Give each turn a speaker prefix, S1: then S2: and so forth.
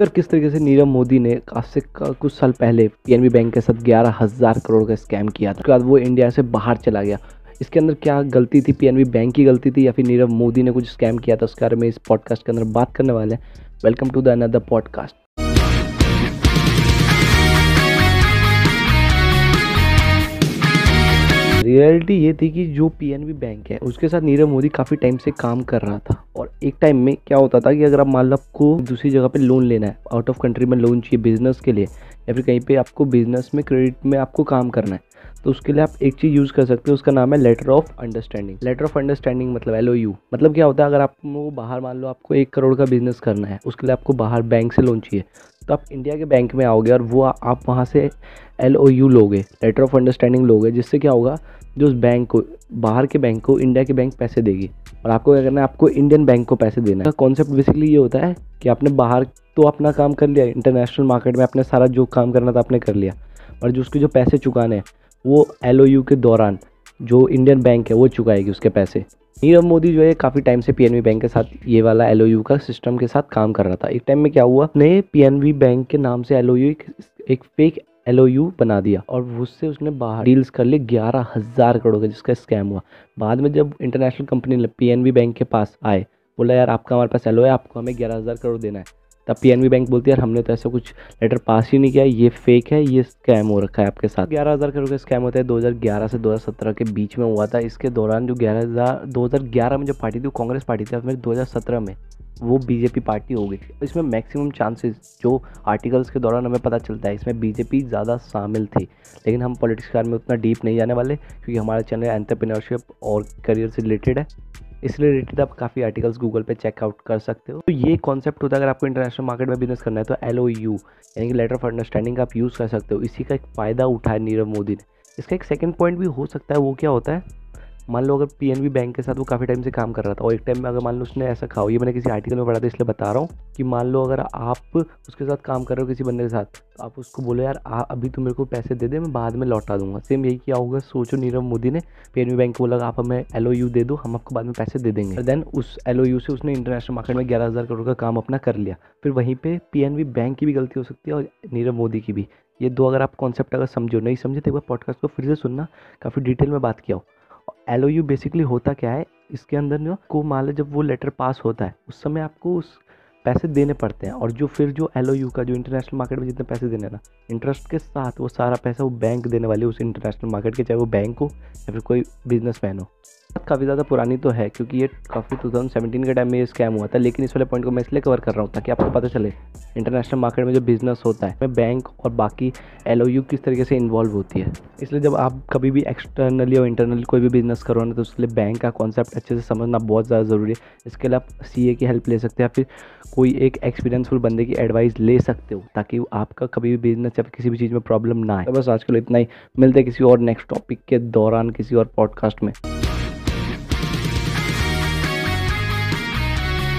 S1: तो किस तरीके से नीरव मोदी ने आज से कुछ साल पहले पीएनबी बैंक के साथ ग्यारह हज़ार करोड़ का स्कैम किया था। उसके बाद वो इंडिया से बाहर चला गया। इसके अंदर क्या गलती थी? पीएनबी बैंक की गलती थी या फिर नीरव मोदी ने कुछ स्कैम किया था? उसके बारे में इस पॉडकास्ट के अंदर बात करने वाले हैं। Welcome to the another podcast reality ये थी कि जो पीएनबी बैंक है, उसके साथ नीरव मोदी काफ़ी टाइम से काम कर रहा था। एक टाइम में क्या होता था कि अगर आप मान लो आपको दूसरी जगह पे लोन लेना है आउट ऑफ़ कंट्री में लोन चाहिए बिज़नेस के लिए, या फिर कहीं पे आपको बिज़नेस में क्रेडिट में आपको काम करना है तो उसके लिए आप एक चीज़ यूज़ कर सकते हो, उसका नाम है letter of understanding letter of understanding मतलब एलओयू मतलब क्या होता है, अगर आपको बाहर मान लो आपको एक करोड़ का बिज़नेस करना है, उसके लिए आपको बाहर बैंक से लोन चाहिए तो आप इंडिया के बैंक में आओगे और वो आप वहाँ से एल ओ यू लोगे लेटर ऑफ़ अंडरस्टैंडिंग लोगे, जिससे क्या होगा जो उस बैंक को, बाहर के बैंक को इंडिया के बैंक पैसे देगी। और आपको क्या करना है? आपको इंडियन बैंक को पैसे देना है। कॉन्सेप्ट बेसिकली ये होता है कि आपने बाहर तो अपना काम कर लिया इंटरनेशनल मार्केट में आपने सारा जो काम करना था आपने कर लिया। और जो उसके जो पैसे चुकाने हैं, वो एलओयू के दौरान जो इंडियन बैंक है, वो चुकाएगी उसके पैसे। नीरव मोदी जो है, काफ़ी टाइम से पीएनबी बैंक के साथ ये वाला एलओयू का सिस्टम के साथ काम कर रहा था। एक टाइम में क्या हुआ? नए पीएनबी बैंक के नाम से एलओयू एक फेक एलओयू बना दिया और उससे उसने बाहर डील्स कर ली ग्यारह हज़ार करोड़ का, जिसका स्कैम हुआ। बाद में जब इंटरनेशनल कंपनी पीएनबी बैंक के पास आए, बोला, यार, आपका हमारे पास एल है, आपको हमें ग्यारह हज़ार करोड़ देना है। तब पीएनबी बैंक बोलती है यार, हमने तो ऐसा कुछ लेटर पास ही नहीं किया, ये फेक है, ये स्कैम हो रखा है आपके साथ। ग्यारह हज़ार करोड़ का स्कैम होता है 2011 से 2017 के बीच में हुआ था। इसके दौरान जो ग्यारह हज़ार, दो में जो पार्टी थी, वो कांग्रेस पार्टी थी फिर दो हज़ार सत्रह में। वो बीजेपी पार्टी हो गई थी इसमें मैक्सिमम चांसेस जो आर्टिकल्स के दौरान हमें पता चलता है, इसमें बीजेपी ज़्यादा शामिल थी। लेकिन हम पॉलिटिक्स के बारे में उतना डीप नहीं जाने वाले, क्योंकि हमारा चैनल एंटरप्रेन्योरशिप और करियर से रिलेटेड है। इससे रिलेटेड आप काफ़ी आर्टिकल्स गूगल पे चेकआउट कर सकते हो। तो ये कॉन्सेप्ट होता है, अगर आपको इंटरनेशनल मार्केट में बिज़नेस करना है तो एल यू यानी कि लेटर ऑफ़ अंडरस्टैंडिंग का आप यूज़ कर सकते हो। इसी का एक फ़ायदा उठाया नीरव मोदी ने। इसका एक सेकेंड पॉइंट भी हो सकता है, वो क्या होता है? मान लो अगर पीएनबी बैंक के साथ वो काफ़ी टाइम से काम कर रहा था और एक टाइम में अगर मान लो उसने ऐसा खाओ ये मैंने किसी आर्टिकल में पढ़ा था इसलिए बता रहा हूँ कि मान लो अगर आप उसके साथ काम कर रहे हो किसी बंदे के साथ तो आप उसको बोलो यार आ, अभी तो मेरे को पैसे दे दे मैं बाद में लौटा दूँगा। सेम यही किया होगा सोचो नीरव मोदी ने पीएनबी बैंक को बोला आप हमें एलओयू दे दो हम आपको बाद में पैसे दे देंगे। देन उस एलओयू से उसने इंटरनेशनल मार्केट में ग्यारह हज़ार करोड़ का काम अपना कर लिया। फिर वहीं पर पी बैंक की भी गलती हो सकती है और नीरव मोदी की भी। ये दो अगर आप कॉन्सेप्ट अगर समझो नहीं समझे तो एक बार पॉडकास्ट को फिर से सुनना काफ़ी डिटेल में बात किया हो। एल यू बेसिकली होता क्या है? इसके अंदर जो को मान लो जब वो लेटर पास होता है, उस समय आपको उस पैसे देने पड़ते हैं। और जो फिर जो एलओयू का, जो इंटरनेशनल मार्केट में जितने पैसे देने ना इंटरेस्ट के साथ वो सारा पैसा वो बैंक देने वाले उस इंटरनेशनल मार्केट के, चाहे वो बैंक हो या फिर कोई बिज़नेस मैन हो। काफ़ी ज़्यादा पुरानी तो है, क्योंकि ये काफ़ी 2017 के टाइम में ये स्कैम हुआ था, लेकिन इस वाले पॉइंट को मैं इसलिए कवर कर रहा हूँ ताकि आपको पता चले इंटरनेशनल मार्केट में जो बिज़नेस होता है, में बैंक और बाकी एलओयू किस तरीके से इन्वॉल्व होती है। इसलिए जब आप कभी भी एक्सटर्नली और इंटरनली कोई भी बिज़नेस करो ना तो उसके लिए बैंक का कॉन्सेप्ट अच्छे से समझना बहुत ज़्यादा ज़रूरी है। इसके लिए आप सीए की हेल्प ले सकते हैं या फिर कोई एक एक्सपीरियंसफुल बंदे की एडवाइस ले सकते हो, ताकि आपका कभी भी बिज़नेस या किसी भी चीज़ में प्रॉब्लम ना आए। तो बस आजकल इतना ही। मिलते किसी और नेक्स्ट टॉपिक के दौरान किसी और पॉडकास्ट में।